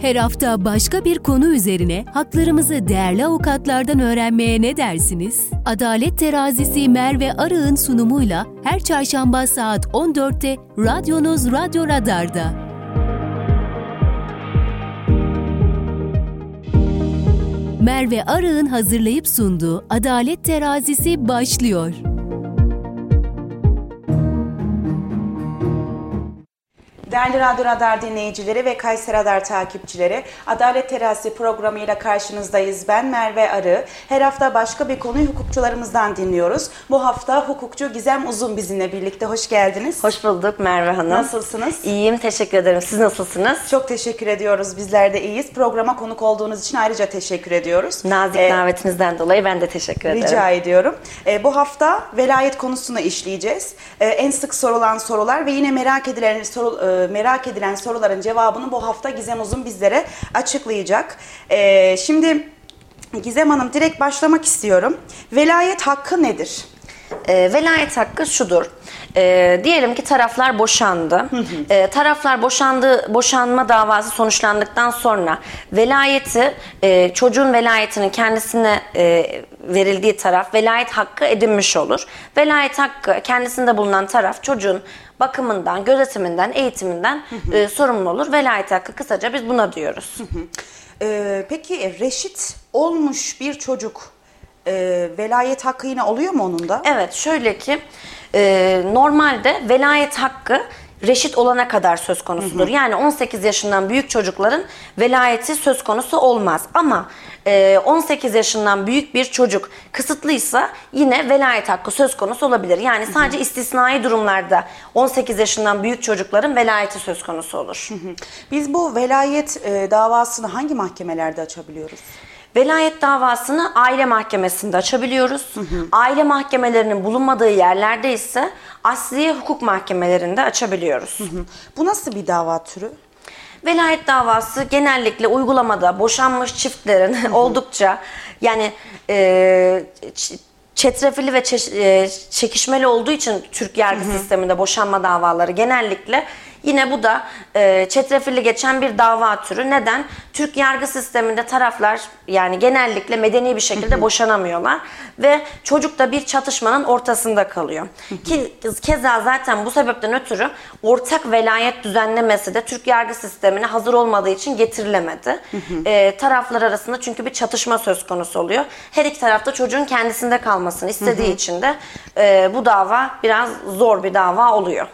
Her hafta başka bir konu üzerine haklarımızı değerli avukatlardan öğrenmeye ne dersiniz? Adalet Terazisi Merve Arı'nın sunumuyla her çarşamba saat 14'te radyonuz Radyo Radar'da. Merve Arı'nın hazırlayıp sunduğu Adalet Terazisi başlıyor. Değerli Radyo Radar dinleyicileri ve Kayseri Radar takipçileri, Adalet Terası programıyla karşınızdayız. Ben Merve Arı. Her hafta başka bir konuyu hukukçularımızdan dinliyoruz. Bu hafta hukukçu Gizem Uzun bizimle birlikte. Hoş geldiniz. Hoş bulduk Merve Hanım. Nasılsınız? İyiyim, teşekkür ederim. Siz nasılsınız? Çok teşekkür ediyoruz. Bizler de iyiyiz. Programa konuk olduğunuz için ayrıca teşekkür ediyoruz. Nazik Ee, davetinizden dolayı ben de teşekkür ederim. Rica ediyorum. Ee, bu hafta velayet konusunu işleyeceğiz. Ee, en sık sorulan sorular ve yine merak edilen soru, e, merak edilen soruların cevabını bu hafta Gizem Uzun bizlere açıklayacak. Ee, şimdi Gizem Hanım direkt başlamak istiyorum. Velayet hakkı nedir? E, velayet hakkı şudur. E, diyelim ki taraflar boşandı. E, taraflar boşandı, boşanma davası sonuçlandıktan sonra velayeti, e, çocuğun velayetinin kendisine e, verildiği taraf velayet hakkı edinmiş olur. Velayet hakkı kendisinde bulunan taraf çocuğun bakımından, gözetiminden, eğitiminden e, sorumlu olur. Velayet hakkı kısaca biz buna diyoruz. Ee, peki reşit olmuş bir çocuk e, velayet hakkı yine oluyor mu onun da? Evet şöyle ki e, normalde velayet hakkı reşit olana kadar söz konusudur. Yani 18 yaşından büyük çocukların velayeti söz konusu olmaz. Ama e, 18 yaşından büyük bir çocuk kısıtlıysa yine velayet hakkı söz konusu olabilir. Yani sadece istisnai durumlarda 18 yaşından büyük çocukların velayeti söz konusu olur. Biz bu velayet e, davasını hangi mahkemelerde açabiliyoruz? Velayet davasını aile mahkemesinde açabiliyoruz. Aile mahkemelerinin bulunmadığı yerlerde ise asliye hukuk mahkemelerinde açabiliyoruz. Bu nasıl bir dava türü? Velayet davası genellikle uygulamada boşanmış çiftlerin oldukça yani e, çetrefilli ve çeş- e, çekişmeli olduğu için Türk yargı sisteminde boşanma davaları genellikle yine bu da e, çetrefilli geçen bir dava türü. Neden? Türk yargı sisteminde taraflar yani genellikle medeni bir şekilde boşanamıyorlar ve çocuk da bir çatışmanın ortasında kalıyor. Ki keza zaten bu sebepten ötürü ortak velayet düzenlemesi de Türk yargı sistemine hazır olmadığı için getirilemedi. E, taraflar arasında çünkü bir çatışma söz konusu oluyor. Her iki tarafta çocuğun kendisinde kalmasını istediği için de e, bu dava biraz zor bir dava oluyor.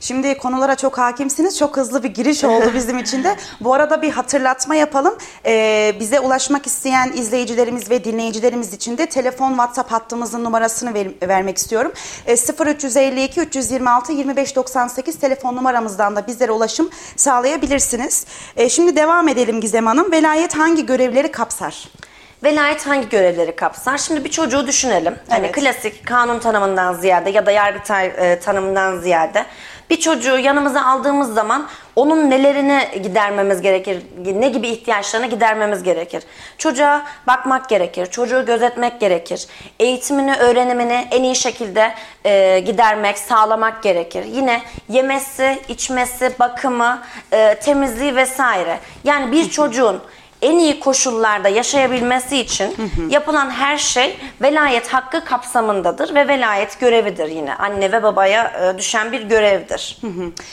Şimdi konulara çok hakimsiniz. Çok hızlı bir giriş oldu bizim için de. Bu arada bir hatırlatma yapalım. Ee, bize ulaşmak isteyen izleyicilerimiz ve dinleyicilerimiz için de telefon WhatsApp hattımızın numarasını ver- vermek istiyorum. Ee, 0352 326 2598 telefon numaramızdan da bizlere ulaşım sağlayabilirsiniz. Ee, şimdi devam edelim Gizem Hanım. Velayet hangi görevleri kapsar? Velayet hangi görevleri kapsar? Şimdi bir çocuğu düşünelim. Hani Evet. klasik kanun tanımından ziyade ya da yargıtay e, tanımından ziyade bir çocuğu yanımıza aldığımız zaman onun nelerini gidermemiz gerekir, ne gibi ihtiyaçlarını gidermemiz gerekir. Çocuğa bakmak gerekir, çocuğu gözetmek gerekir. Eğitimini, öğrenimini en iyi şekilde e, gidermek, sağlamak gerekir. Yine yemesi, içmesi, bakımı, e, temizliği vesaire. Yani bir çocuğun en iyi koşullarda yaşayabilmesi için yapılan her şey velayet hakkı kapsamındadır ve velayet görevidir yine. Anne ve babaya e, düşen bir görevdir. Hı.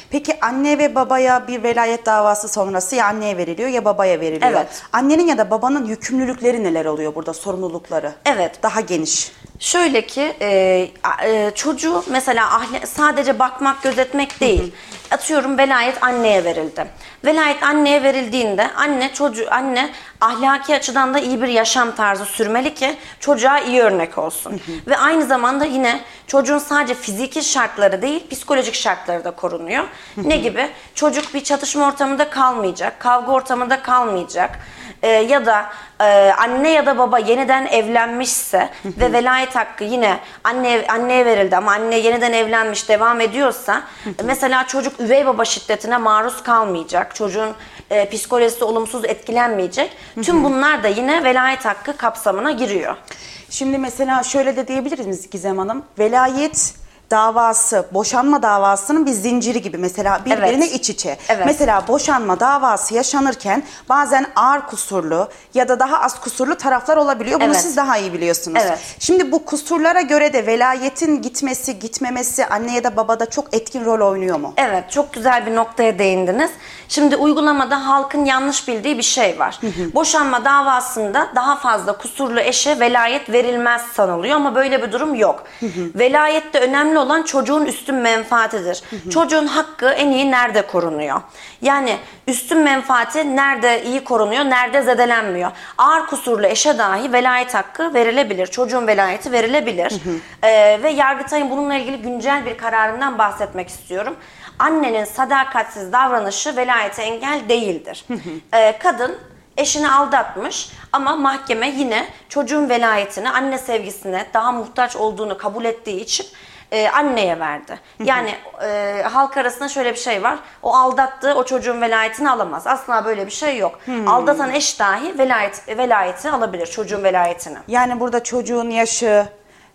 Peki anne ve babaya bir velayet davası sonrası ya anneye veriliyor ya babaya veriliyor. Evet. Annenin ya da babanın yükümlülükleri neler oluyor burada sorumlulukları? Evet. Daha geniş. Şöyle ki e, e, çocuğu mesela ahle- sadece bakmak, gözetmek değil. Atıyorum velayet anneye verildi. Velayet anneye verildiğinde anne çocuğu anne ahlaki açıdan da iyi bir yaşam tarzı sürmeli ki çocuğa iyi örnek olsun. Ve aynı zamanda yine çocuğun sadece fiziki şartları değil psikolojik şartları da korunuyor. ne gibi? Çocuk bir çatışma ortamında kalmayacak, kavga ortamında kalmayacak. Ee, ya da e, anne ya da baba yeniden evlenmişse ve velayet hakkı yine anne anneye verildi ama anne yeniden evlenmiş devam ediyorsa mesela çocuk üvey baba şiddetine maruz kalmayacak. Çocuğun e, psikolojisi olumsuz etkilenmeyecek. Tüm bunlar da yine velayet hakkı kapsamına giriyor. Şimdi mesela şöyle de diyebiliriz Gizem Hanım? Velayet davası, boşanma davasının bir zinciri gibi mesela birbirine Evet. iç içe. Evet. Mesela boşanma davası yaşanırken bazen ağır kusurlu ya da daha az kusurlu taraflar olabiliyor. Bunu Evet. siz daha iyi biliyorsunuz. Evet. Şimdi bu kusurlara göre de velayetin gitmesi, gitmemesi anne ya da babada çok etkin rol oynuyor mu? Evet, çok güzel bir noktaya değindiniz. Şimdi uygulamada halkın yanlış bildiği bir şey var. Boşanma davasında daha fazla kusurlu eşe velayet verilmez sanılıyor ama böyle bir durum yok. Velayette önemli olan çocuğun üstün menfaatidir. Çocuğun hakkı en iyi nerede korunuyor? Yani üstün menfaati nerede iyi korunuyor, nerede zedelenmiyor? Ağır kusurlu eşe dahi velayet hakkı verilebilir. Çocuğun velayeti verilebilir. Ee, ve Yargıtay'ın bununla ilgili güncel bir kararından bahsetmek istiyorum. Annenin sadakatsiz davranışı velayete engel değildir. Ee, kadın eşini aldatmış ama mahkeme yine çocuğun velayetini anne sevgisine daha muhtaç olduğunu kabul ettiği için e, anneye verdi. Yani e, halk arasında şöyle bir şey var. O aldattığı o çocuğun velayetini alamaz. Asla böyle bir şey yok. Aldatan eş dahi velayet velayeti alabilir. Çocuğun velayetini. Yani burada çocuğun yaşı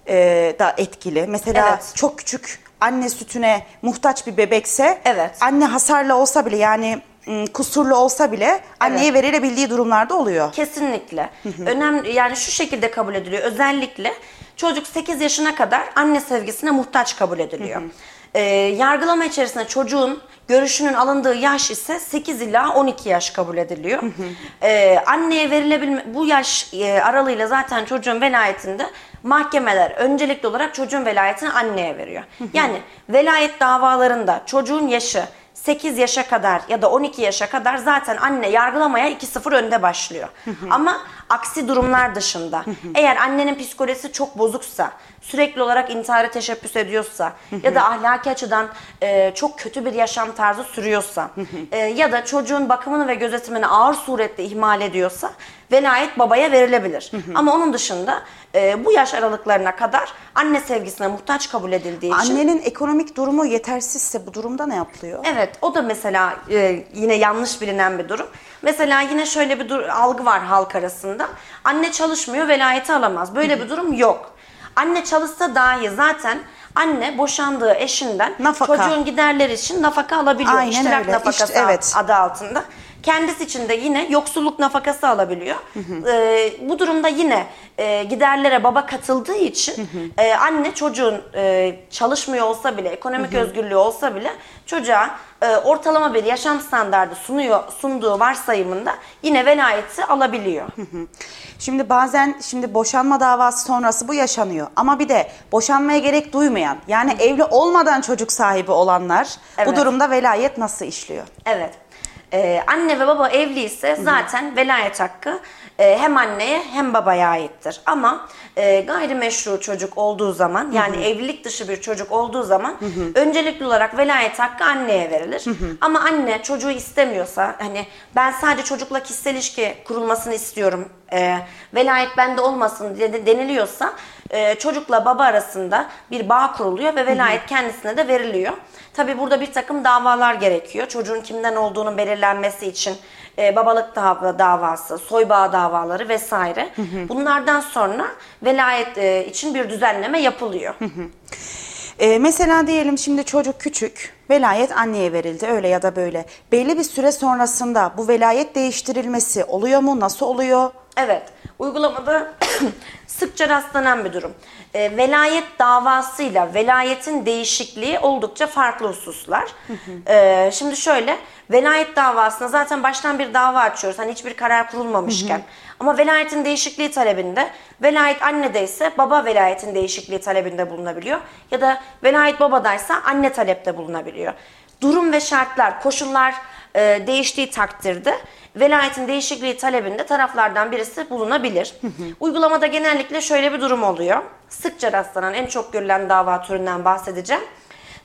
e, da etkili. Mesela Evet. çok küçük anne sütüne muhtaç bir bebekse Evet. anne hasarlı olsa bile yani ım, kusurlu olsa bile anneye verilebildiği durumlarda oluyor. Kesinlikle. Önemli yani şu şekilde kabul ediliyor. Özellikle çocuk 8 yaşına kadar anne sevgisine muhtaç kabul ediliyor. Ee, yargılama içerisinde çocuğun görüşünün alındığı yaş ise 8 ila 12 yaş kabul ediliyor. Ee, anneye verilebilme bu yaş e, aralığıyla zaten çocuğun velayetinde mahkemeler öncelikli olarak çocuğun velayetini anneye veriyor. Yani velayet davalarında çocuğun yaşı 8 yaşa kadar ya da 12 yaşa kadar zaten anne yargılamaya 2-0 önde başlıyor. Ama aksi durumlar dışında eğer annenin psikolojisi çok bozuksa, sürekli olarak intihara teşebbüs ediyorsa ya da ahlaki açıdan e, çok kötü bir yaşam tarzı sürüyorsa e, ya da çocuğun bakımını ve gözetimini ağır surette ihmal ediyorsa velayet babaya verilebilir. Ama onun dışında e, bu yaş aralıklarına kadar anne sevgisine muhtaç kabul edildiği için Annenin ekonomik durumu yetersizse bu durumda ne yapılıyor? Evet, o da mesela e, yine yanlış bilinen bir durum. Mesela yine şöyle bir dur- algı var halk arasında. Anne çalışmıyor, velayeti alamaz. Böyle bir durum yok. Anne çalışsa dahi zaten anne boşandığı eşinden Nafaka. çocuğun giderleri için nafaka alabiliyor. Aynen İştirak öyle. nafakası İşte, evet. adı altında. Kendisi için de yine yoksulluk nafakası alabiliyor. Ee, bu durumda yine e, giderlere baba katıldığı için e, anne çocuğun e, çalışmıyor olsa bile, ekonomik özgürlüğü olsa bile çocuğa e, ortalama bir yaşam standardı sunuyor sunduğu varsayımında yine velayeti alabiliyor. Şimdi bazen şimdi boşanma davası sonrası bu yaşanıyor. Ama bir de boşanmaya gerek duymayan yani evli olmadan çocuk sahibi olanlar bu Evet. durumda velayet nasıl işliyor? Evet. Ee, anne ve baba evliyse zaten velayet hakkı e, hem anneye hem babaya aittir. Ama e, gayrimeşru çocuk olduğu zaman yani evlilik dışı bir çocuk olduğu zaman öncelikli olarak velayet hakkı anneye verilir. Ama anne çocuğu istemiyorsa hani ben sadece çocukla kişisel ilişki kurulmasını istiyorum e, velayet bende olmasın diye deniliyorsa e, çocukla baba arasında bir bağ kuruluyor ve velayet kendisine de veriliyor. Tabi burada bir takım davalar gerekiyor. Çocuğun kimden olduğunun belirlenmesi için e, babalık dava, davası, soybağı davaları vesaire. Bunlardan sonra velayet e, için bir düzenleme yapılıyor. Ee, mesela diyelim şimdi çocuk küçük, velayet anneye verildi öyle ya da böyle. Belli bir süre sonrasında bu velayet değiştirilmesi oluyor mu? Nasıl oluyor? Evet, uygulamada sıkça rastlanan bir durum. E, velayet davasıyla velayetin değişikliği oldukça farklı hususlar. E, şimdi şöyle, velayet davasına zaten baştan bir dava açıyoruz. Hani hiçbir karar kurulmamışken. Ama velayetin değişikliği talebinde, velayet annedeyse baba velayetin değişikliği talebinde bulunabiliyor. Ya da velayet babadaysa anne talepte bulunabiliyor. Durum ve şartlar, koşullar e, değiştiği takdirde velayetin değişikliği talebinde taraflardan birisi bulunabilir. Uygulamada genellikle şöyle bir durum oluyor. Sıkça rastlanan en çok görülen dava türünden bahsedeceğim.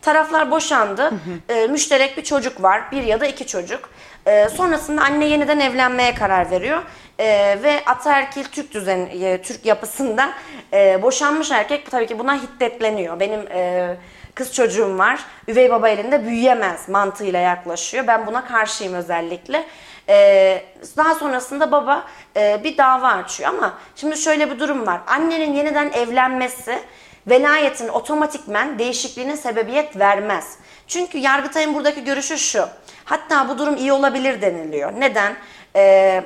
Taraflar boşandı. E, müşterek bir çocuk var. Bir ya da iki çocuk. E, sonrasında anne yeniden evlenmeye karar veriyor. E, ve ataerkil Türk düzen, e, Türk yapısında e, boşanmış erkek tabii ki buna hiddetleniyor. Benim e, kız çocuğum var. Üvey baba elinde büyüyemez mantığıyla yaklaşıyor. Ben buna karşıyım özellikle. Ee, daha sonrasında baba e, bir dava açıyor ama şimdi şöyle bir durum var. Annenin yeniden evlenmesi velayetin otomatikmen değişikliğine sebebiyet vermez. Çünkü Yargıtay'ın buradaki görüşü şu. Hatta bu durum iyi olabilir deniliyor. Neden? Ee,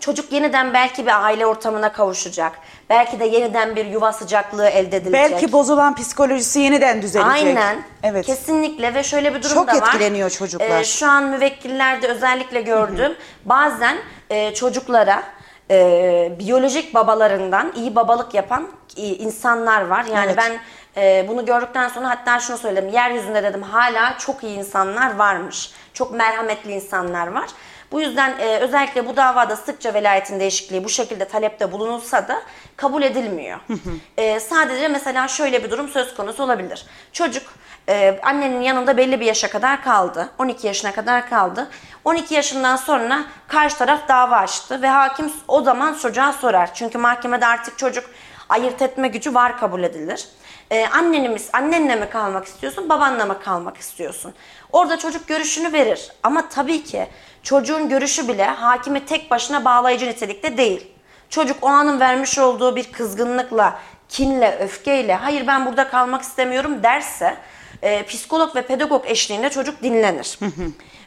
çocuk yeniden belki bir aile ortamına kavuşacak. Belki de yeniden bir yuva sıcaklığı elde edilecek. Belki bozulan psikolojisi yeniden düzelecek. Aynen. Evet. Kesinlikle ve şöyle bir durum Çok da var. etkileniyor çocuklar. Ee, şu an müvekkillerde özellikle gördüm. Bazen e, çocuklara e, biyolojik babalarından iyi babalık yapan e, insanlar var. Yani Evet. ben e, bunu gördükten sonra hatta şunu söyledim. Yeryüzünde dedim hala çok iyi insanlar varmış. Çok merhametli insanlar var. Bu yüzden e, özellikle bu davada sıkça velayetin değişikliği bu şekilde talepte bulunulsa da kabul edilmiyor. E, sadece mesela şöyle bir durum söz konusu olabilir. Çocuk e, annenin yanında belli bir yaşa kadar kaldı. 12 yaşına kadar kaldı. 12 yaşından sonra karşı taraf dava açtı ve hakim o zaman çocuğa sorar. Çünkü mahkemede artık çocuk ayırt etme gücü var kabul edilir. Ee, annenimiz, annenle mi kalmak istiyorsun, babanla mı kalmak istiyorsun? Orada çocuk görüşünü verir. Ama tabii ki çocuğun görüşü bile hakimi tek başına bağlayıcı nitelikte değil. Çocuk o anın vermiş olduğu bir kızgınlıkla, kinle, öfkeyle hayır ben burada kalmak istemiyorum derse e, psikolog ve pedagog eşliğinde çocuk dinlenir.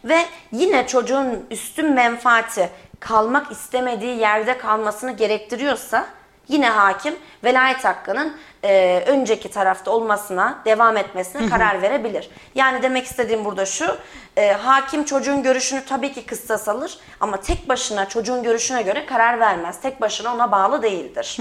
ve yine çocuğun üstün menfaati kalmak istemediği yerde kalmasını gerektiriyorsa yine hakim velayet hakkının e, önceki tarafta olmasına, devam etmesine karar verebilir. Yani demek istediğim burada şu, e, hakim çocuğun görüşünü tabii ki kıstas alır ama tek başına çocuğun görüşüne göre karar vermez. Tek başına ona bağlı değildir.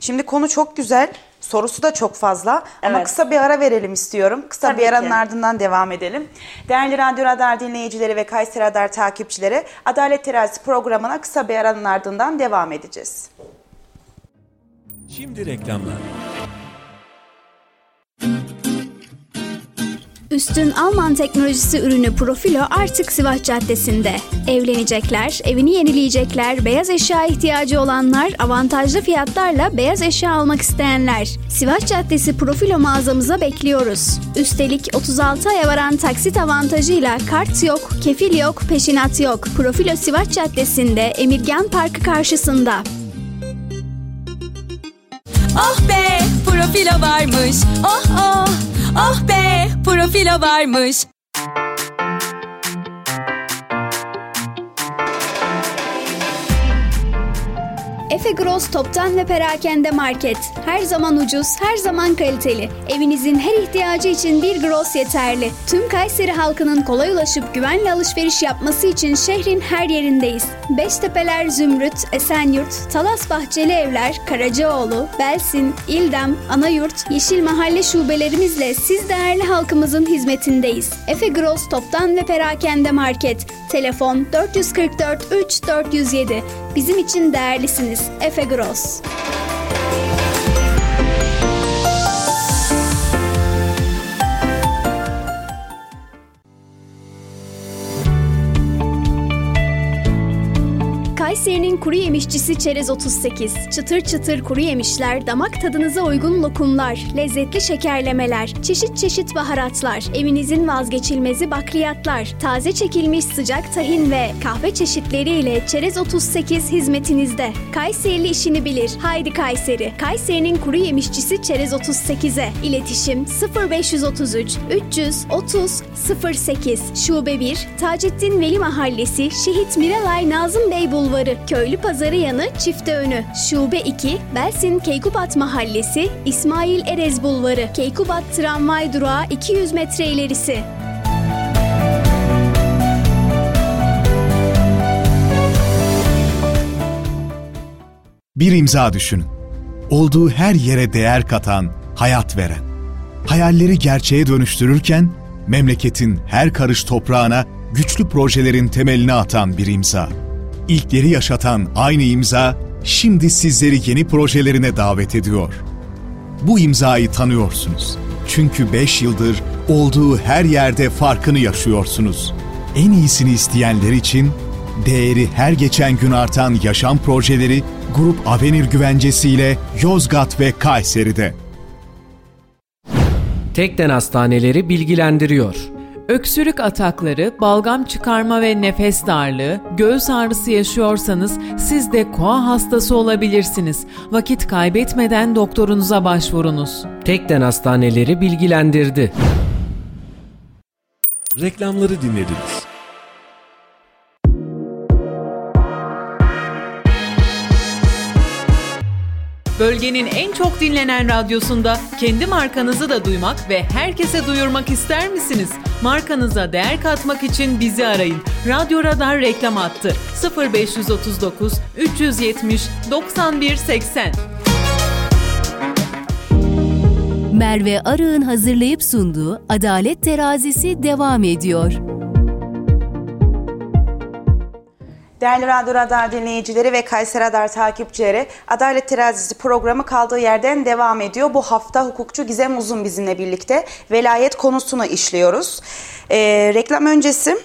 Şimdi konu çok güzel. Sorusu da çok fazla ama Evet. kısa bir ara verelim istiyorum. Kısa Tabii bir aranın ki. ardından devam edelim. Değerli Radyo Radar dinleyicileri ve Kayseri Radar takipçileri Adalet Terazisi programına kısa bir aranın ardından devam edeceğiz. Şimdi reklamlar. Üstün Alman teknolojisi ürünü Profilo artık Sivas Caddesi'nde. Evlenecekler, evini yenileyecekler, beyaz eşya ihtiyacı olanlar, avantajlı fiyatlarla beyaz eşya almak isteyenler. Sivas Caddesi Profilo mağazamıza bekliyoruz. Üstelik 36 aya varan taksit avantajıyla kart yok, kefil yok, peşinat yok. Profilo Sivas Caddesi'nde Emirgan Parkı karşısında. Oh be profilo varmış. Oh oh oh be profilo varmış. Efe Gross Toptan ve Perakende Market. Her zaman ucuz, her zaman kaliteli. Evinizin her ihtiyacı için bir Gross yeterli. Tüm Kayseri halkının kolay ulaşıp güvenli alışveriş yapması için şehrin her yerindeyiz. Beştepeler Zümrüt, Esenyurt, Talas Bahçeli Evler, Karacaoğlu, Belsin, İldem, Anayurt, Yeşil Mahalle şubelerimizle siz değerli halkımızın hizmetindeyiz. Efe Gross Toptan ve Perakende Market. Telefon 444 3 407. Bizim için değerlisiniz. Efe Gross. Kayseri'nin kuru yemişçisi Çerez 38. Çıtır çıtır kuru yemişler, damak tadınıza uygun lokumlar, lezzetli şekerlemeler, çeşit çeşit baharatlar, evinizin vazgeçilmezi bakliyatlar, taze çekilmiş sıcak tahin ve kahve çeşitleriyle Çerez 38 hizmetinizde. Kayserili işini bilir. Haydi Kayseri. Kayseri'nin kuru yemişçisi Çerez 38'e. İletişim 0533 330 08 Şube 1 Taceddin Veli Mahallesi Şehit Miralay Nazım Bey Bulvarı Köylü Pazarı yanı Çifte Önü Şube 2 Belsin Keykubat Mahallesi İsmail Erez Bulvarı Keykubat Tramvay Durağı 200 metre ilerisi Bir imza düşünün. Olduğu her yere değer katan, hayat veren. Hayalleri gerçeğe dönüştürürken memleketin her karış toprağına güçlü projelerin temelini atan bir imza. İlkleri yaşatan aynı imza şimdi sizleri yeni projelerine davet ediyor. Bu imzayı tanıyorsunuz. Çünkü 5 yıldır olduğu her yerde farkını yaşıyorsunuz. En iyisini isteyenler için değeri her geçen gün artan yaşam projeleri Grup Avenir güvencesiyle Yozgat ve Kayseri'de. Tekden Hastaneleri bilgilendiriyor. Öksürük atakları, balgam çıkarma ve nefes darlığı, göğüs ağrısı yaşıyorsanız siz de koa hastası olabilirsiniz. Vakit kaybetmeden doktorunuza başvurunuz. Tekden hastaneleri bilgilendirdi. Reklamları dinlediniz. Bölgenin en çok dinlenen radyosunda kendi markanızı da duymak ve herkese duyurmak ister misiniz? Markanıza değer katmak için bizi arayın. Radyo Radar reklam attı. 0539 370 91 80. Merve Arı'nın hazırlayıp sunduğu Adalet Terazisi devam ediyor. Değerli Radyo Radar dinleyicileri ve Kayseri Radar takipçileri Adalet Terazisi programı kaldığı yerden devam ediyor. Bu hafta hukukçu Gizem Uzun bizimle birlikte velayet konusunu işliyoruz. Ee, reklam öncesi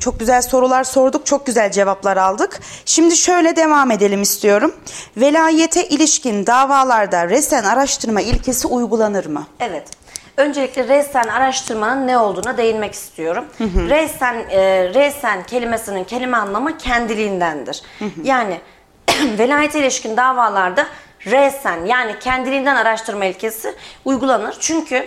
çok güzel sorular sorduk, çok güzel cevaplar aldık. Şimdi şöyle devam edelim istiyorum. Velayete ilişkin davalarda resen araştırma ilkesi uygulanır mı? Evet. Öncelikle resen araştırmanın ne olduğuna değinmek istiyorum. Resen, e, resen kelimesinin kelime anlamı kendiliğindendir. Yani velayete ilişkin davalarda resen yani kendiliğinden araştırma ilkesi uygulanır. Çünkü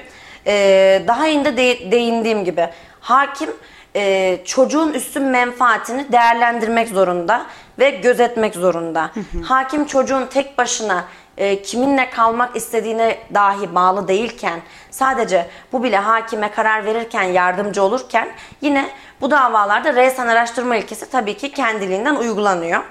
e, daha önce de, değindiğim gibi hakim e, çocuğun üstün menfaatini değerlendirmek zorunda ve gözetmek zorunda. Hakim çocuğun tek başına e, kiminle kalmak istediğine dahi bağlı değilken sadece bu bile hakime karar verirken yardımcı olurken yine bu davalarda resen araştırma ilkesi tabii ki kendiliğinden uygulanıyor.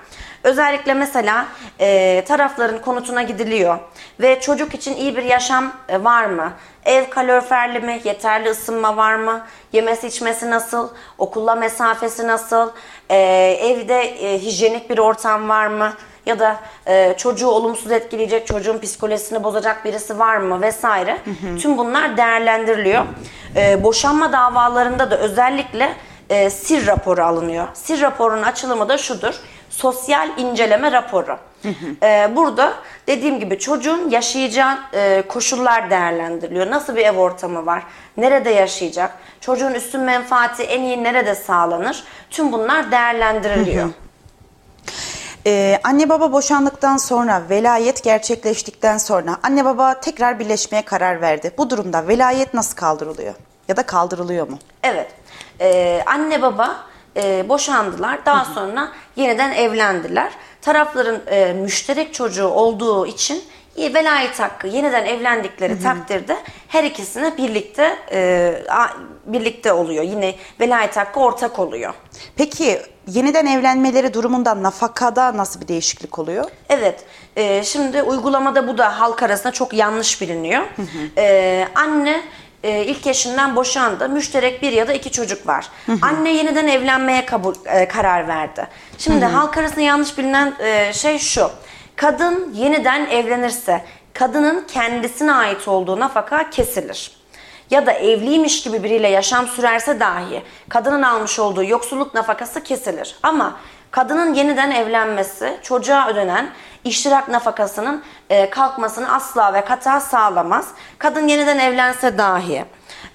Özellikle mesela e, tarafların konutuna gidiliyor ve çocuk için iyi bir yaşam e, var mı? Ev kaloriferli mi? Yeterli ısınma var mı? Yemesi içmesi nasıl? Okulla mesafesi nasıl? E, evde e, hijyenik bir ortam var mı? Ya da e, çocuğu olumsuz etkileyecek, çocuğun psikolojisini bozacak birisi var mı vesaire. Tüm bunlar değerlendiriliyor. E, boşanma davalarında da özellikle e, sir raporu alınıyor. Sir raporunun açılımı da şudur. Sosyal inceleme raporu. E, burada dediğim gibi çocuğun yaşayacağı e, koşullar değerlendiriliyor. Nasıl bir ev ortamı var? Nerede yaşayacak? Çocuğun üstün menfaati en iyi nerede sağlanır? Tüm bunlar değerlendiriliyor. Ee, anne baba boşandıktan sonra velayet gerçekleştikten sonra anne baba tekrar birleşmeye karar verdi. Bu durumda velayet nasıl kaldırılıyor? Ya da kaldırılıyor mu? Evet. Ee, anne baba e, boşandılar. Daha sonra yeniden evlendiler. Tarafların e, müşterek çocuğu olduğu için velayet hakkı yeniden evlendikleri takdirde her ikisine birlikte e, birlikte oluyor. Yine velayet hakkı ortak oluyor. Peki yeniden evlenmeleri durumunda nafakada nasıl bir değişiklik oluyor? Evet. e, şimdi uygulamada bu da halk arasında çok yanlış biliniyor. E, anne e, ilk eşinden boşandı. Müşterek bir ya da iki çocuk var. Anne yeniden evlenmeye kabul e, karar verdi. Şimdi halk arasında yanlış bilinen e, şey şu. Kadın yeniden evlenirse kadının kendisine ait olduğu nafaka kesilir ya da evliymiş gibi biriyle yaşam sürerse dahi kadının almış olduğu yoksulluk nafakası kesilir. Ama kadının yeniden evlenmesi çocuğa ödenen iştirak nafakasının e, kalkmasını asla ve kata sağlamaz. Kadın yeniden evlense dahi,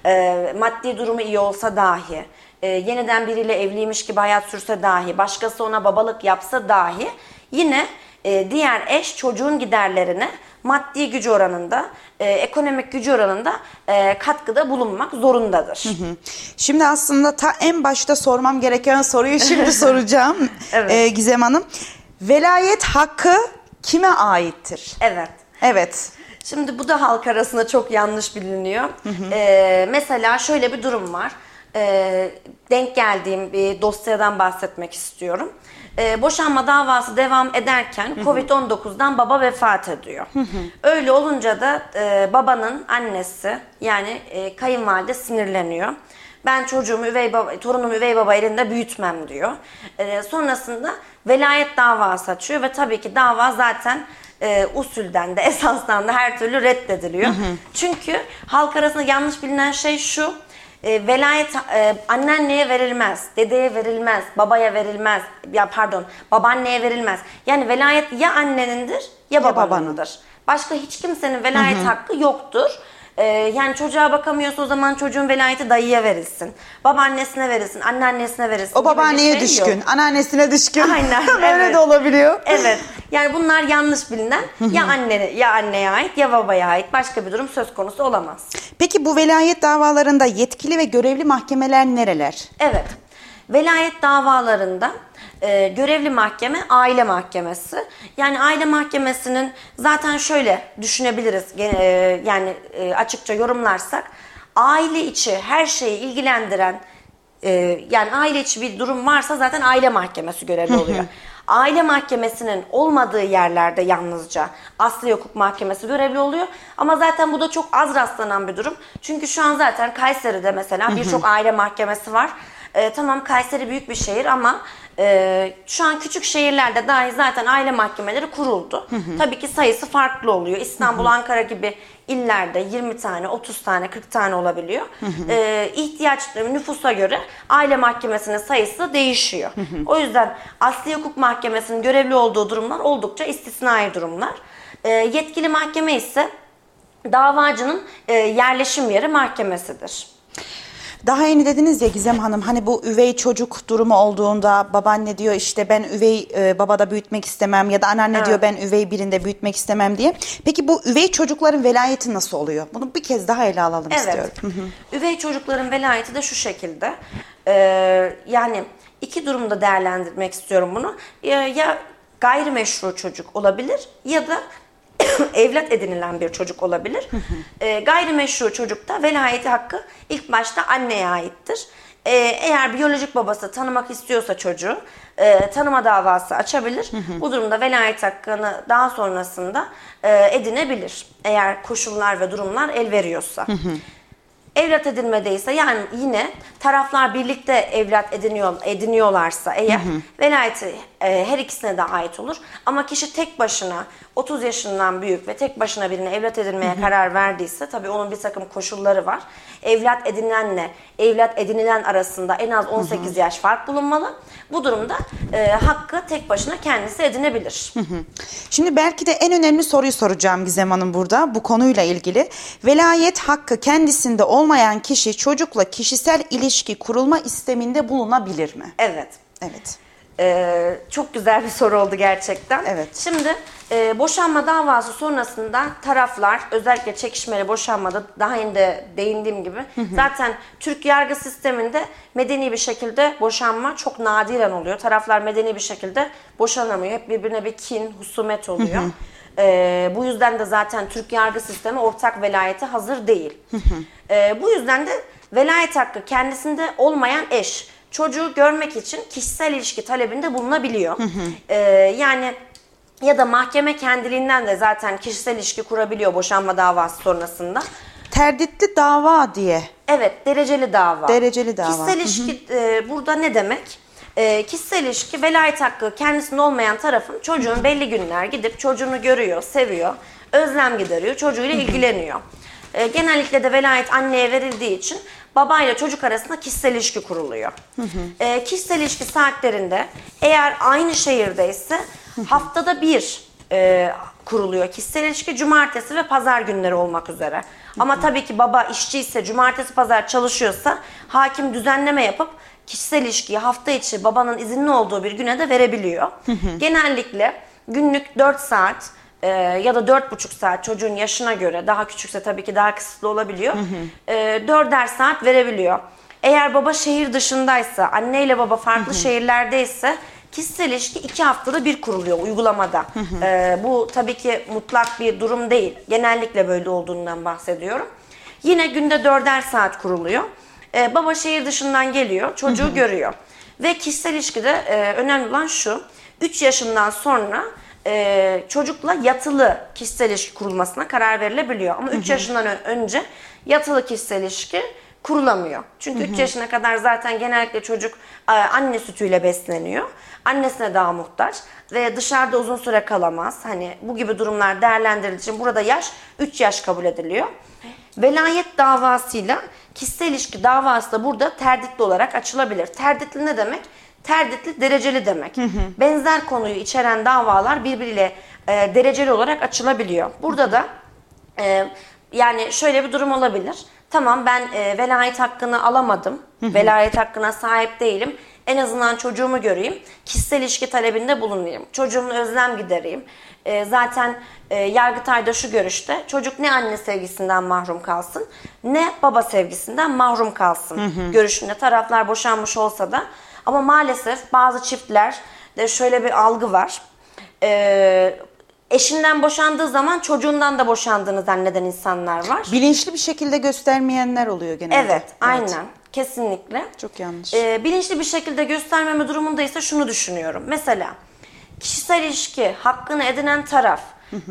e, maddi durumu iyi olsa dahi, e, yeniden biriyle evliymiş gibi hayat sürse dahi, başkası ona babalık yapsa dahi yine e, diğer eş çocuğun giderlerine maddi gücü oranında, e, ekonomik gücü oranında e, katkıda bulunmak zorundadır. Şimdi aslında ta en başta sormam gereken soruyu şimdi soracağım Evet. Ee, Gizem Hanım. Velayet hakkı kime aittir? Evet. Evet. Şimdi bu da halk arasında çok yanlış biliniyor. Ee, mesela şöyle bir durum var. Ee, denk geldiğim bir dosyadan bahsetmek istiyorum. Ee, boşanma davası devam ederken Covid-19'dan baba vefat ediyor. Öyle olunca da e, babanın annesi yani e, kayınvalide sinirleniyor. Ben çocuğumu üvey baba, torunumu üvey baba elinde büyütmem diyor. Ee, sonrasında velayet davası açıyor ve tabii ki dava zaten e, usulden de esasdan da her türlü reddediliyor. Çünkü halk arasında yanlış bilinen şey şu. E, velayet e, anneanneye verilmez, dedeye verilmez, babaya verilmez. Ya pardon, babaanneye verilmez. Yani velayet ya annenindir ya babanındır. Başka hiç kimsenin velayet hakkı yoktur. Ee, yani çocuğa bakamıyorsa o zaman çocuğun velayeti dayıya verilsin. Babaannesine verilsin, anneannesine verilsin. O babaanneye şey düşkün, yok. anneannesine düşkün. Aynen, Böyle evet. de olabiliyor. Evet. Yani bunlar yanlış bilinen ya anne ya anneye ait ya babaya ait başka bir durum söz konusu olamaz. Peki bu velayet davalarında yetkili ve görevli mahkemeler nereler? Evet. Velayet davalarında e, görevli mahkeme aile mahkemesi. Yani aile mahkemesinin zaten şöyle düşünebiliriz e, yani e, açıkça yorumlarsak aile içi her şeyi ilgilendiren e, yani aile içi bir durum varsa zaten aile mahkemesi görevli oluyor. Aile mahkemesinin olmadığı yerlerde yalnızca asli hukuk mahkemesi görevli oluyor. Ama zaten bu da çok az rastlanan bir durum. Çünkü şu an zaten Kayseri'de mesela birçok aile mahkemesi var. Ee, tamam Kayseri büyük bir şehir ama e, şu an küçük şehirlerde dahi zaten aile mahkemeleri kuruldu. Tabii ki sayısı farklı oluyor. İstanbul, Ankara gibi illerde 20 tane, 30 tane, 40 tane olabiliyor. Ee, ihtiyaç nüfusa göre aile mahkemesinin sayısı değişiyor. O yüzden asli hukuk mahkemesinin görevli olduğu durumlar oldukça istisnai durumlar. Ee, yetkili mahkeme ise davacının e, yerleşim yeri mahkemesidir. Daha yeni dediniz ya Gizem Hanım hani bu üvey çocuk durumu olduğunda babaanne diyor işte ben üvey e, babada büyütmek istemem ya da anneanne Evet. diyor ben üvey birinde büyütmek istemem diye. Peki bu üvey çocukların velayeti nasıl oluyor? Bunu bir kez daha ele alalım istiyorum. Üvey çocukların velayeti de şu şekilde. Ee, yani iki durumda değerlendirmek istiyorum bunu. Ya, ya gayrimeşru çocuk olabilir ya da evlat edinilen bir çocuk olabilir. Ee, gayrimeşru çocukta velayeti hakkı ilk başta anneye aittir. Ee, eğer biyolojik babası tanımak istiyorsa çocuğu e, tanıma davası açabilir. Bu durumda velayet hakkını daha sonrasında e, edinebilir. Eğer koşullar ve durumlar el veriyorsa. Evlat edinmedeyse yani yine taraflar birlikte evlat ediniyor ediniyorlarsa eğer velayeti e, her ikisine de ait olur. Ama kişi tek başına 30 yaşından büyük ve tek başına birine evlat edinmeye karar verdiyse tabii onun bir takım koşulları var. Evlat edinilenle evlat edinilen arasında en az 18 yaş fark bulunmalı. Bu durumda e, hakkı tek başına kendisi edinebilir. Şimdi belki de en önemli soruyu soracağım Gizem Hanım burada bu konuyla ilgili. Velayet hakkı kendisinde olmayan kişi çocukla kişisel ilişki kurulma isteminde bulunabilir mi? Evet. Evet. Ee, çok güzel bir soru oldu gerçekten. Evet. Şimdi e, boşanma davası sonrasında taraflar özellikle çekişmeli boşanmada daha önce de değindiğim gibi zaten Türk yargı sisteminde medeni bir şekilde boşanma çok nadiren oluyor. Taraflar medeni bir şekilde boşanamıyor. Hep birbirine bir kin, husumet oluyor. Ee, bu yüzden de zaten Türk yargı sistemi ortak velayete hazır değil. Ee, bu yüzden de velayet hakkı kendisinde olmayan eş çocuğu görmek için kişisel ilişki talebinde bulunabiliyor. Ee, yani ya da mahkeme kendiliğinden de zaten kişisel ilişki kurabiliyor boşanma davası sonrasında. Terditli dava diye. Evet, dereceli dava. Dereceli dava. Kişisel ilişki e, burada ne demek? E, kişisel ilişki velayet hakkı kendisinde olmayan tarafın çocuğun belli günler gidip çocuğunu görüyor, seviyor, özlem gideriyor, çocuğuyla ilgileniyor. E, genellikle de velayet anneye verildiği için babayla çocuk arasında kişisel ilişki kuruluyor. E, kişisel ilişki saatlerinde eğer aynı şehirdeyse haftada bir e, kuruluyor. Kişisel ilişki cumartesi ve pazar günleri olmak üzere. Ama tabii ki baba işçi ise cumartesi pazar çalışıyorsa hakim düzenleme yapıp kişisel ilişkiyi hafta içi babanın izinli olduğu bir güne de verebiliyor. Genellikle günlük 4 saat e, ya da 4,5 saat çocuğun yaşına göre daha küçükse tabii ki daha kısıtlı olabiliyor. E, 4'er saat verebiliyor. Eğer baba şehir dışındaysa, anne ile baba farklı şehirlerdeyse kişisel ilişki iki haftada bir kuruluyor uygulamada. Ee, bu tabii ki mutlak bir durum değil. Genellikle böyle olduğundan bahsediyorum. Yine günde dörder saat kuruluyor. Ee, baba şehir dışından geliyor, çocuğu görüyor. Ve kişisel ilişkide e, önemli olan şu, 3 yaşından sonra e, çocukla yatılı kişisel ilişki kurulmasına karar verilebiliyor. Ama 3 yaşından önce yatılı kişisel ilişki kurulamıyor. Çünkü 3 yaşına kadar zaten genellikle çocuk e, anne sütüyle besleniyor. Annesine daha muhtaç ve dışarıda uzun süre kalamaz. Hani bu gibi durumlar değerlendirildiği için burada yaş 3 yaş kabul ediliyor. Velayet davasıyla kişisel ilişki davası da burada terditli olarak açılabilir. Terditli ne demek? Terditli dereceli demek. Benzer konuyu içeren davalar birbiriyle e, dereceli olarak açılabiliyor. Burada da e, Yani şöyle bir durum olabilir. Tamam ben e, velayet hakkını alamadım. Velayet hakkına sahip değilim. En azından çocuğumu göreyim. Kişisel ilişki talebinde bulunayım. Çocuğumun özlem gidereyim. E, zaten e, Yargıtay'da şu görüşte çocuk ne anne sevgisinden mahrum kalsın ne baba sevgisinden mahrum kalsın görüşünde taraflar boşanmış olsa da ama maalesef bazı çiftler de şöyle bir algı var. E, eşinden boşandığı zaman çocuğundan da boşandığını zanneden insanlar var. Bilinçli bir şekilde göstermeyenler oluyor genelde. Evet, aynen. Kesinlikle. Çok yanlış. Ee, bilinçli bir şekilde göstermeme durumunda ise şunu düşünüyorum. Mesela kişisel ilişki hakkını edinen taraf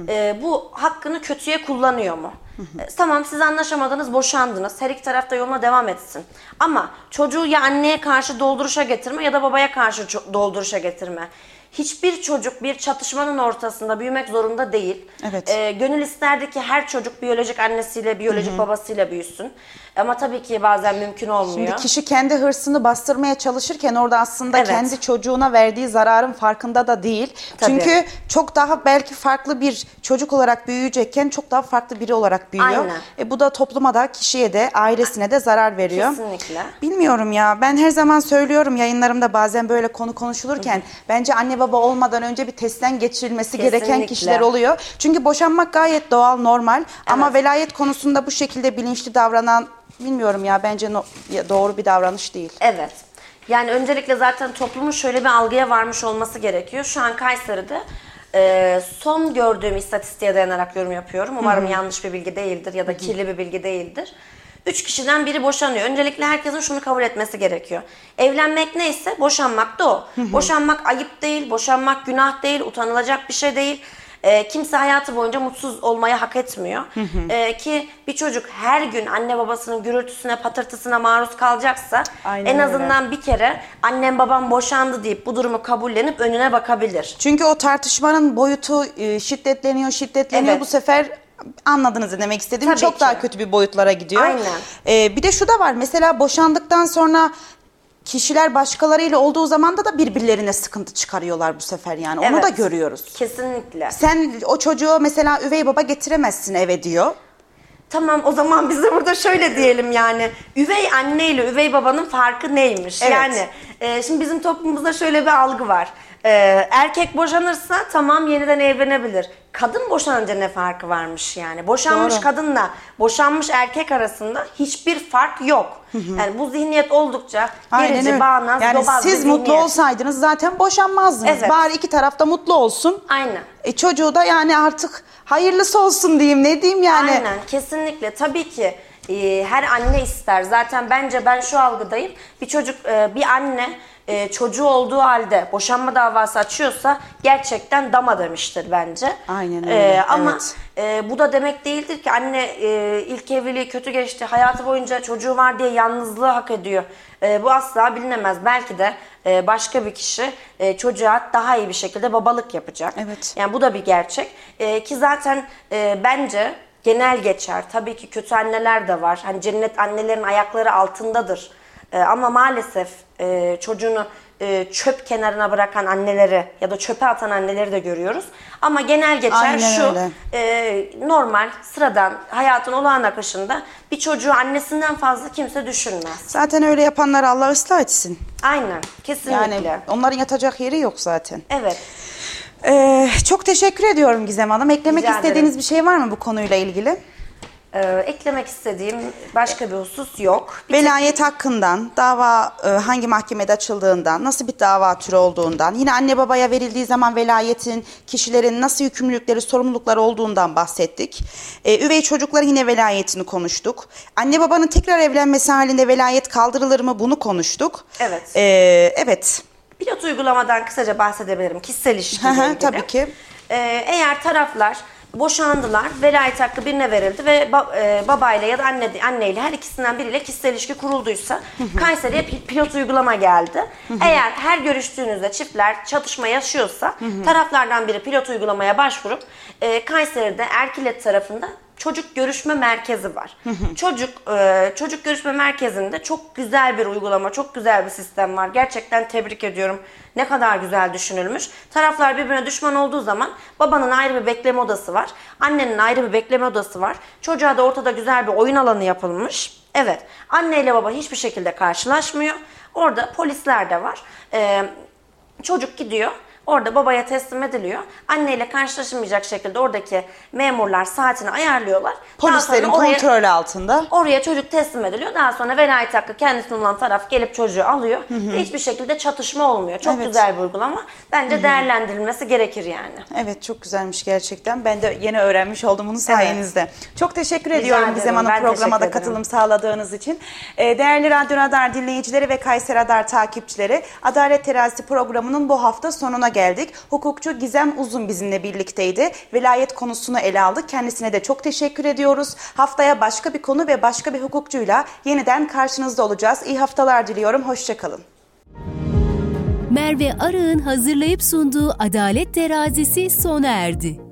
e, bu hakkını kötüye kullanıyor mu? E, tamam siz anlaşamadınız, boşandınız. Her iki taraf da yoluna devam etsin. Ama çocuğu ya anneye karşı dolduruşa getirme ya da babaya karşı dolduruşa getirme. Hiçbir çocuk bir çatışmanın ortasında büyümek zorunda değil. Evet. E, gönül isterdi ki her çocuk biyolojik annesiyle, biyolojik babasıyla büyüsün. Ama tabii ki bazen mümkün olmuyor. Şimdi kişi kendi hırsını bastırmaya çalışırken orada aslında Evet. kendi çocuğuna verdiği zararın farkında da değil. Tabii. Çünkü çok daha belki farklı bir çocuk olarak büyüyecekken çok daha farklı biri olarak büyüyor. Aynen. E, bu da topluma da kişiye de ailesine de zarar veriyor. Kesinlikle. Bilmiyorum ya ben her zaman söylüyorum yayınlarımda bazen böyle konu konuşulurken bence anne baba olmadan önce bir testten geçirilmesi gereken Kesinlikle. kişiler oluyor. Çünkü boşanmak gayet doğal normal ama velayet konusunda bu şekilde bilinçli davranan bilmiyorum ya bence no- ya doğru bir davranış değil. Evet. Yani öncelikle zaten toplumun şöyle bir algıya varmış olması gerekiyor. Şu an Kayseri'de e, son gördüğüm istatistiğe dayanarak yorum yapıyorum. Umarım yanlış bir bilgi değildir ya da kirli bir bilgi değildir. Üç kişiden biri boşanıyor. Öncelikle herkesin şunu kabul etmesi gerekiyor. Evlenmek neyse boşanmak da o. Boşanmak ayıp değil, boşanmak günah değil, utanılacak bir şey değil. E, kimse hayatı boyunca mutsuz olmayı hak etmiyor. E, ki bir çocuk her gün anne babasının gürültüsüne, patırtısına maruz kalacaksa Aynen en öyle. azından bir kere annem babam boşandı deyip bu durumu kabullenip önüne bakabilir. Çünkü o tartışmanın boyutu e, şiddetleniyor, şiddetleniyor. Evet. Bu sefer anladınız ne demek istediğimi. Tabii Çok ki. daha kötü bir boyutlara gidiyor. Aynen. E, bir de şu da var. Mesela boşandıktan sonra kişiler başkalarıyla olduğu zamanda da birbirlerine sıkıntı çıkarıyorlar bu sefer yani. Onu Evet. da görüyoruz. Kesinlikle. Sen o çocuğu mesela üvey baba getiremezsin eve diyor. Tamam o zaman biz de burada şöyle diyelim yani üvey anne ile üvey babanın farkı neymiş? Evet. Yani e, şimdi bizim toplumumuzda şöyle bir algı var. E, erkek boşanırsa tamam yeniden evlenebilir. Kadın boşanınca ne farkı varmış yani? Boşanmış Doğru. kadınla boşanmış erkek arasında hiçbir fark yok. Yani bu zihniyet oldukça Aynen gerici, öyle. bağnaz, yani siz mutlu zihniyet. olsaydınız zaten boşanmazdınız. Evet. Bari iki tarafta mutlu olsun. Aynen. E çocuğu da yani artık hayırlısı olsun diyeyim ne diyeyim yani. Aynen kesinlikle tabii ki e, her anne ister. Zaten bence ben şu algıdayım. Bir çocuk e, bir anne e, çocuğu olduğu halde boşanma davası açıyorsa gerçekten dama demiştir bence. Aynen öyle, ama evet. e, bu da demek değildir ki anne e, ilk evliliği kötü geçti. Hayatı boyunca çocuğu var diye yalnızlığı hak ediyor. E, bu asla bilinemez. Belki de e, başka bir kişi e, çocuğa daha iyi bir şekilde babalık yapacak. Evet. Yani bu da bir gerçek. Ee, ki zaten e, bence genel geçer. Tabii ki kötü anneler de var. Hani cennet annelerin ayakları altındadır. Ee, ama maalesef e, çocuğunu e, çöp kenarına bırakan anneleri ya da çöpe atan anneleri de görüyoruz. Ama genel geçer Aynen şu öyle. e, normal sıradan hayatın olağan akışında bir çocuğu annesinden fazla kimse düşünmez. Zaten öyle yapanları Allah ıslah etsin. Aynen kesinlikle. Yani onların yatacak yeri yok zaten. Evet. Ee, çok teşekkür ediyorum Gizem Hanım. Eklemek Rica istediğiniz ederim. bir şey var mı bu konuyla ilgili? Ee, eklemek istediğim başka bir husus yok. Bir tek- Velayet hakkından, dava e, hangi mahkemede açıldığından, nasıl bir dava türü olduğundan, yine anne babaya verildiği zaman velayetin, kişilerin nasıl yükümlülükleri, sorumlulukları olduğundan bahsettik. E, üvey çocukların yine velayetini konuştuk. Anne babanın tekrar evlenmesi halinde velayet kaldırılır mı bunu konuştuk. Evet. E, evet. Pilot uygulamadan kısaca bahsedebilirim. Kişisel ilişkiyle ilgili. tabii ki. Ee, eğer taraflar boşandılar, velayet hakkı birine verildi ve ba- e, babayla ya da anne anneyle her ikisinden biriyle kişisel ilişki kurulduysa Kayseri'ye pi- pilot uygulama geldi. Eğer her görüştüğünüzde çiftler çatışma yaşıyorsa taraflardan biri pilot uygulamaya başvurup e, Kayseri'de Erkilet tarafında çocuk görüşme merkezi var. çocuk e, çocuk görüşme merkezinde çok güzel bir uygulama, çok güzel bir sistem var. Gerçekten tebrik ediyorum. Ne kadar güzel düşünülmüş. Taraflar birbirine düşman olduğu zaman babanın ayrı bir bekleme odası var. Annenin ayrı bir bekleme odası var. Çocuğa da ortada güzel bir oyun alanı yapılmış. Evet. Anne ile baba hiçbir şekilde karşılaşmıyor. Orada polisler de var. Ee, çocuk gidiyor. Orada babaya teslim ediliyor. Anneyle karşılaşılmayacak şekilde oradaki memurlar saatini ayarlıyorlar. Polislerin oraya- kontrolü altında. Oraya çocuk teslim ediliyor. Daha sonra velayet hakkı kendisine olan taraf gelip çocuğu alıyor. Ve hiçbir şekilde çatışma olmuyor. Çok Evet. güzel bir uygulama. Bence değerlendirilmesi gerekir yani. Evet çok güzelmiş gerçekten. Ben de yeni öğrenmiş oldum bunu sayenizde. Çok teşekkür ediyorum ederim, Gizem Hanım ben programa da katılım sağladığınız için. Ee, değerli Radyo Radar dinleyicileri ve Kayseri Radar takipçileri Adalet Terazisi programının bu hafta sonuna geldik. Hukukçu Gizem Uzun bizimle birlikteydi. Velayet konusunu ele aldık. Kendisine de çok teşekkür ediyoruz. Haftaya başka bir konu ve başka bir hukukçuyla yeniden karşınızda olacağız. İyi haftalar diliyorum. Hoşçakalın. Merve Arı'nın hazırlayıp sunduğu Adalet Terazisi sona erdi.